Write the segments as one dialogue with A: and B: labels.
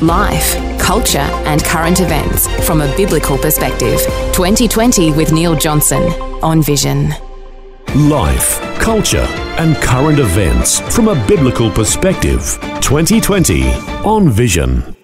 A: Life, culture, and current events from a biblical perspective. 2020 with Neil Johnson on Vision.
B: Life, culture, and current events from a biblical perspective. 2020 on Vision.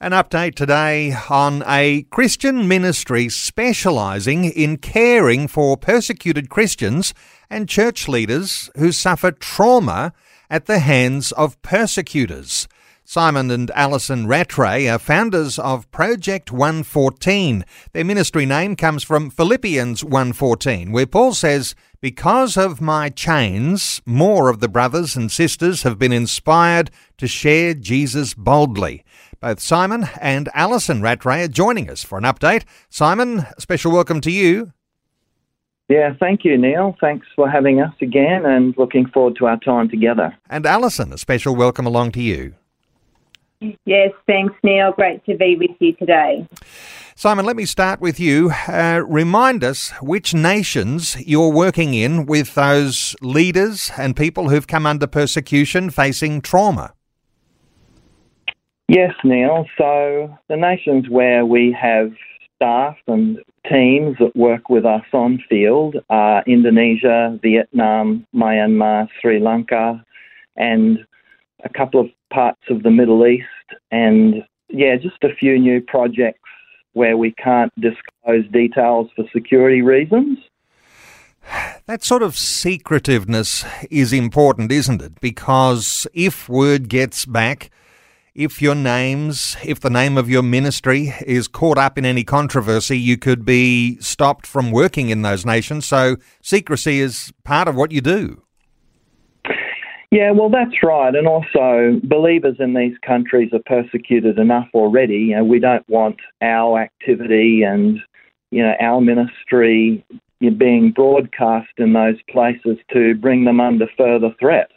C: An update today on a Christian ministry specialising in caring for persecuted Christians and church leaders who suffer trauma at the hands of persecutors. Simon and Alison Rattray are founders of Project 114. Their ministry name comes from Philippians 114, where Paul says, Because of my chains, more of the brothers and sisters have been inspired to share Jesus boldly. Both Simon and Alison Rattray are joining us for an update. Simon, special welcome to you.
D: Yeah, thank you, Neil. Thanks for having us again and looking forward to our time together.
C: And Alison, a special welcome along to you.
E: Yes, thanks, Neil. Great to be with you today.
C: Simon, let me start with you. Uh, remind us which nations you're working in with those leaders and people who've come under persecution facing trauma.
D: Yes, Neil. So, the nations where we have staff and teams that work with us on field are Indonesia, Vietnam, Myanmar, Sri Lanka, and a couple of parts of the Middle East, and yeah, just a few new projects where we can't disclose details for security reasons.
C: That sort of secretiveness is important, isn't it? Because if word gets back, if your names, if the name of your ministry is caught up in any controversy, you could be stopped from working in those nations. So secrecy is part of what you do.
D: Yeah, well, that's right. And also, believers in these countries are persecuted enough already. You know, we don't want our activity and, you know, our ministry being broadcast in those places to bring them under further threat.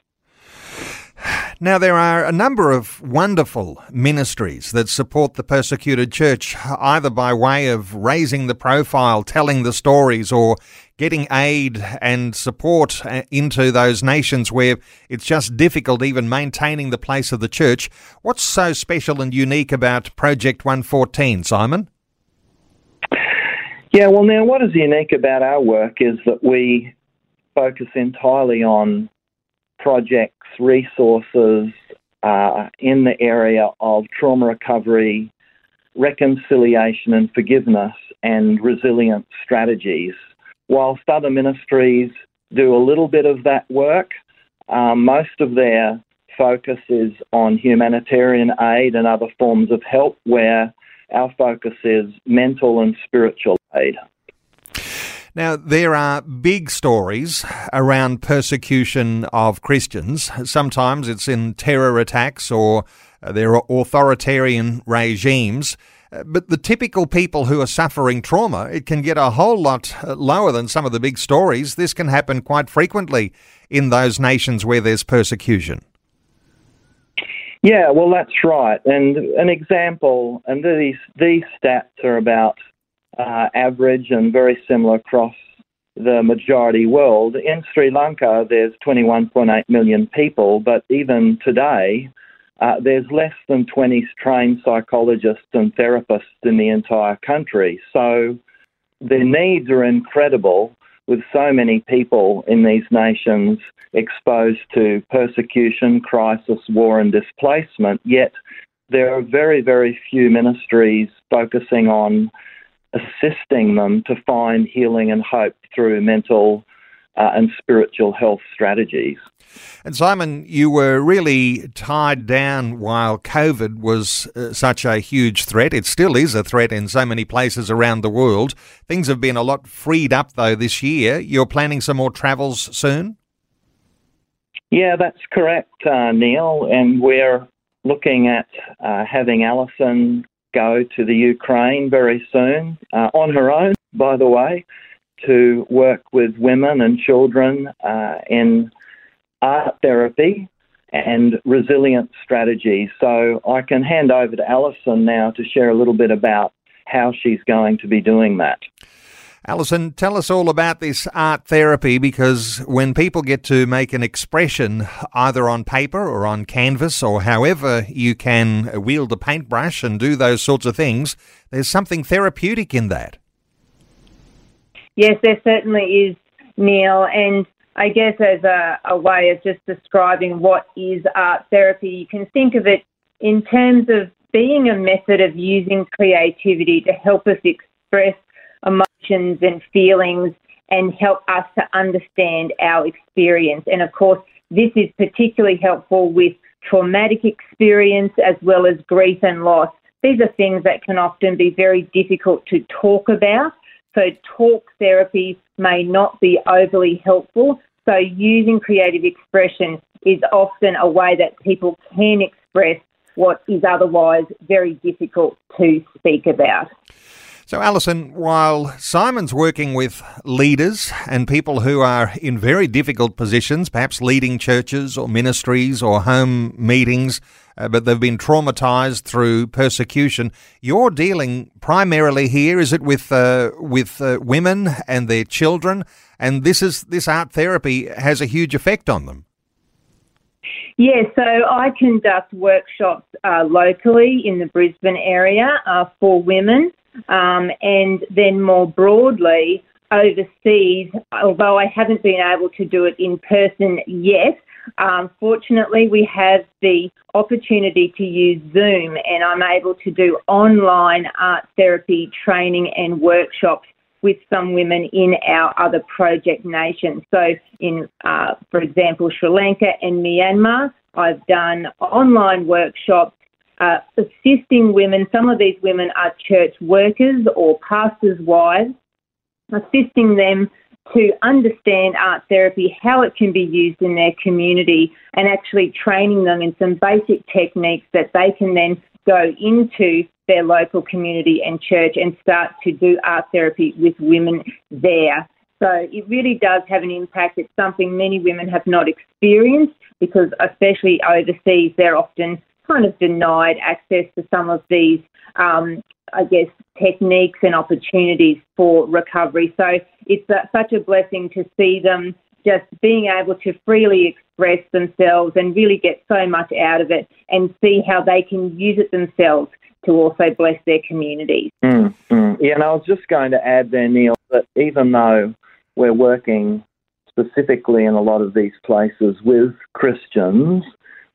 C: Now, there are a number of wonderful ministries that support the persecuted church, either by way of raising the profile, telling the stories, or getting aid and support uh, into those nations where it's just difficult even maintaining the place of the church. What's so special and unique about Project 114, Simon?
D: Yeah, well, now, what is unique about our work is that we focus entirely on projects, resources uh, in the area of trauma recovery, reconciliation and forgiveness, and resilience strategies. Whilst other ministries do a little bit of that work, um, most of their focus is on humanitarian aid and other forms of help, where our focus is mental and spiritual aid.
C: Now, there are big stories around persecution of Christians. Sometimes it's in terror attacks or uh, there are authoritarian regimes. Uh, but the typical people who are suffering trauma, it can get a whole lot uh, lower than some of the big stories. This can happen quite frequently in those nations where there's persecution.
D: Yeah, well, that's right. And an example, and these these stats are about uh, average and very similar across the majority world. In Sri Lanka, there's 21.8 million people, but even today, uh, there's less than 20 trained psychologists and therapists in the entire country. So their needs are incredible with so many people in these nations exposed to persecution, crisis, war, and displacement. Yet there are very, very few ministries focusing on assisting them to find healing and hope through mental uh, and spiritual health strategies.
C: And Simon, you were really tied down while COVID was uh, such a huge threat. It still is a threat in so many places around the world. Things have been a lot freed up though this year. You're planning some more travels soon?
D: Yeah, that's correct, uh, Neil. And we're looking at uh, having Alison go to the Ukraine very soon uh, on her own, by the way, to work with women and children uh, in art therapy and resilience strategies. So I can hand over to Alison now to share a little bit about how she's going to be doing that.
C: Alison, tell us all about this art therapy because when people get to make an expression either on paper or on canvas or however you can wield a paintbrush and do those sorts of things, there's something therapeutic in that.
E: Yes, there certainly is, Neil. And I guess as a, a way of just describing what is art therapy, you can think of it in terms of being a method of using creativity to help us express emotions and feelings and help us to understand our experience. And of course, this is particularly helpful with traumatic experience as well as grief and loss. These are things that can often be very difficult to talk about. So, talk therapy may not be overly helpful. So, using creative expression is often a way that people can express what is otherwise very difficult to speak about.
C: So, Alison, while Simon's working with leaders and people who are in very difficult positions, perhaps leading churches or ministries or home meetings, uh, but they've been traumatized through persecution, you're dealing primarily here, is it, with uh, with uh, women and their children? And this is this art therapy has a huge effect on them.
E: Yeah, so I conduct workshops uh, locally in the Brisbane area uh, for women um, and then more broadly overseas, although I haven't been able to do it in person yet, um, fortunately, we have the opportunity to use Zoom, and I'm able to do online art therapy training and workshops with some women in our other project nations. So, in, uh, for example, Sri Lanka and Myanmar, I've done online workshops uh, assisting women. Some of these women are church workers or pastors' wives, assisting them to understand art therapy, how it can be used in their community, and actually training them in some basic techniques that they can then go into their local community and church and start to do art therapy with women there. So it really does have an impact. It's something many women have not experienced because, especially overseas, they're often kind of denied access to some of these, um, I guess, techniques and opportunities for recovery. So it's a, such a blessing to see them just being able to freely express themselves and really get so much out of it and see how they can use it themselves to also bless their communities.
D: Mm, mm. Yeah, and I was just going to add there, Neil, that even though we're working specifically in a lot of these places with Christians,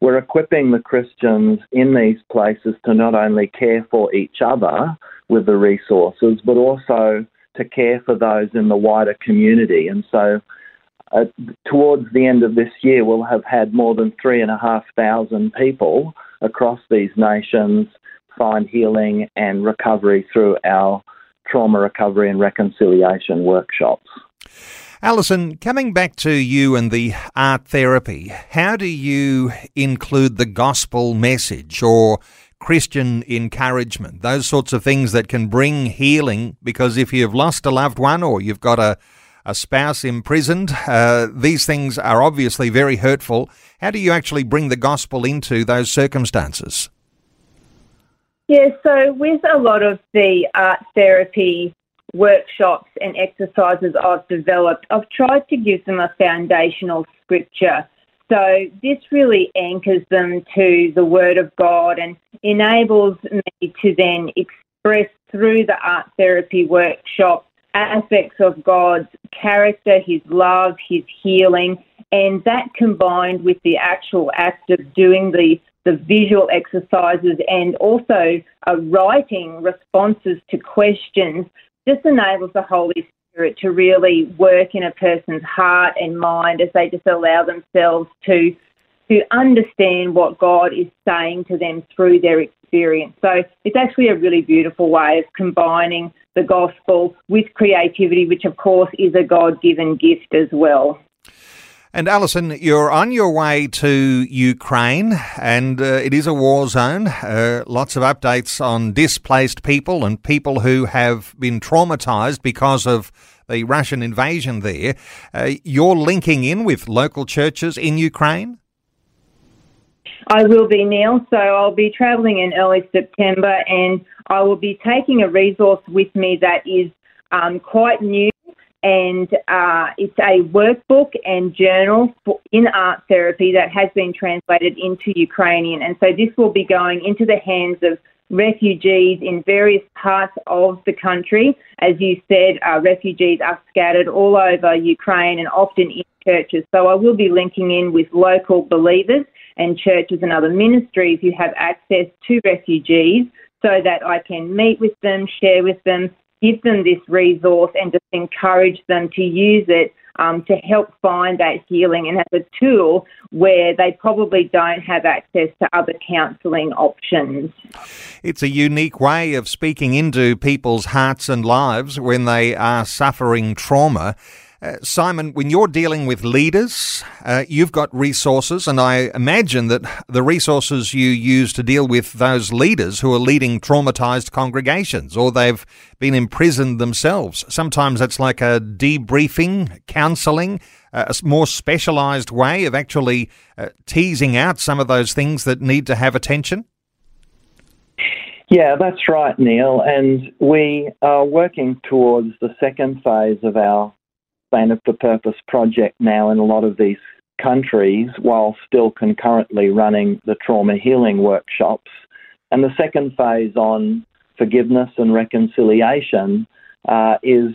D: we're equipping the Christians in these places to not only care for each other with the resources, but also to care for those in the wider community. And so, uh, towards the end of this year, we'll have had more than three and a half thousand people across these nations find healing and recovery through our trauma recovery and reconciliation workshops.
C: Alison, coming back to you and the art therapy, how do you include the gospel message or Christian encouragement, those sorts of things that can bring healing? Because if you've lost a loved one or you've got a, a spouse imprisoned, uh, these things are obviously very hurtful. How do you actually bring the gospel into those circumstances?
E: Yeah, so with a lot of the art therapy workshops and exercises I've developed, I've tried to give them a foundational scripture. So this really anchors them to the Word of God and enables me to then express through the art therapy workshop aspects of God's character, His love, His healing, and that combined with the actual act of doing the the visual exercises and also uh, writing responses to questions just enables the Holy Spirit to really work in a person's heart and mind as they just allow themselves to to understand what God is saying to them through their experience. So it's actually a really beautiful way of combining the gospel with creativity, which of course is a God given gift as well.
C: And Alison, you're on your way to Ukraine, and uh, it is a war zone. Uh, lots of updates on displaced people and people who have been traumatised because of the Russian invasion there. Uh, you're linking in with local churches in Ukraine?
E: I will be, Neil. So I'll be travelling in early September, and I will be taking a resource with me that is um, quite new and uh, it's a workbook and journal for, in art therapy that has been translated into Ukrainian. And so this will be going into the hands of refugees in various parts of the country. As you said, uh, refugees are scattered all over Ukraine and often in churches. So I will be linking in with local believers and churches and other ministries who have access to refugees so that I can meet with them, share with them, give them this resource and just encourage them to use it um, to help find that healing and as a tool where they probably don't have access to other counselling options.
C: It's a unique way of speaking into people's hearts and lives when they are suffering trauma. Uh, Simon, when you're dealing with leaders, uh, you've got resources, and I imagine that the resources you use to deal with those leaders who are leading traumatized congregations or they've been imprisoned themselves. Sometimes it's like a debriefing, counseling, uh, a more specialized way of actually uh, teasing out some of those things that need to have attention.
D: Yeah, that's right, Neil. And we are working towards the second phase of our Plan for Purpose project now in a lot of these countries while still concurrently running the trauma healing workshops. And the second phase on forgiveness and reconciliation uh, is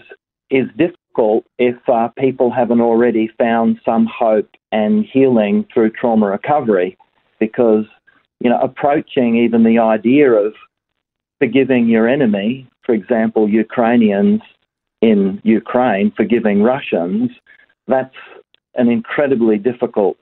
D: is difficult if uh, people haven't already found some hope and healing through trauma recovery, because you know approaching even the idea of forgiving your enemy, for example, Ukrainians in Ukraine forgiving Russians, that's an incredibly difficult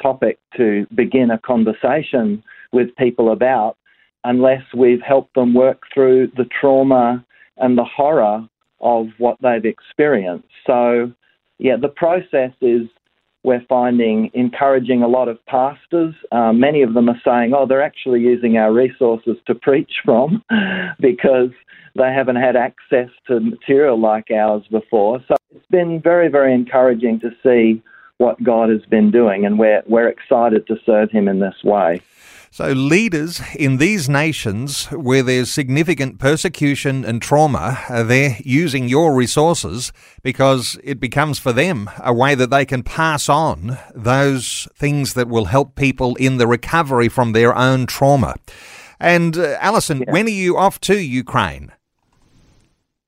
D: topic to begin a conversation with people about unless we've helped them work through the trauma and the horror of what they've experienced. So, yeah, the process is we're finding encouraging a lot of pastors. Uh, many of them are saying, oh, they're actually using our resources to preach from because they haven't had access to material like ours before. So it's been very, very encouraging to see what God has been doing, and we're, we're excited to serve Him in this way.
C: So, leaders in these nations where there's significant persecution and trauma, uh, they're using your resources because it becomes for them a way that they can pass on those things that will help people in the recovery from their own trauma. And, uh, Alison, yeah. when are you off to Ukraine?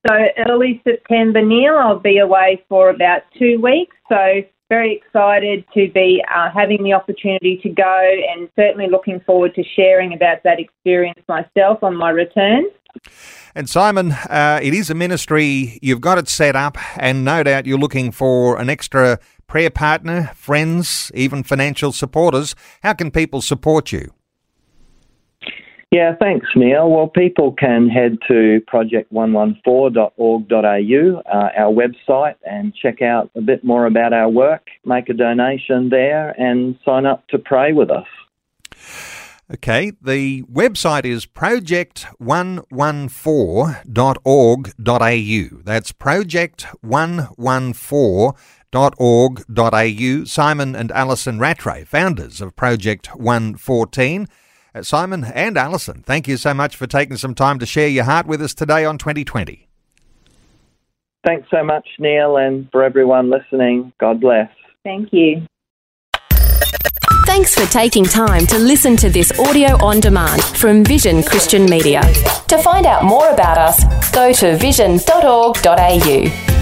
E: So, early September, Neil, I'll be away for about two weeks. So, very excited to be uh, having the opportunity to go and certainly looking forward to sharing about that experience myself on my return.
C: And Simon, uh, it is a ministry, you've got it set up, and no doubt you're looking for an extra prayer partner, friends, even financial supporters. How can people support you?
D: Yeah, thanks, Neil. Well, people can head to project114.org.au, uh, our website, and check out a bit more about our work, make a donation there, and sign up to pray with us.
C: Okay, the website is project114.org.au. That's project114.org.au. Simon and Alison Rattray, founders of Project 114. Uh, Simon and Alison, thank you so much for taking some time to share your heart with us today on 2020.
D: Thanks so much, Neil, and for everyone listening. God bless.
E: Thank you.
A: Thanks for taking time to listen to this audio on demand from Vision Christian Media. To find out more about us, go to vision.org.au.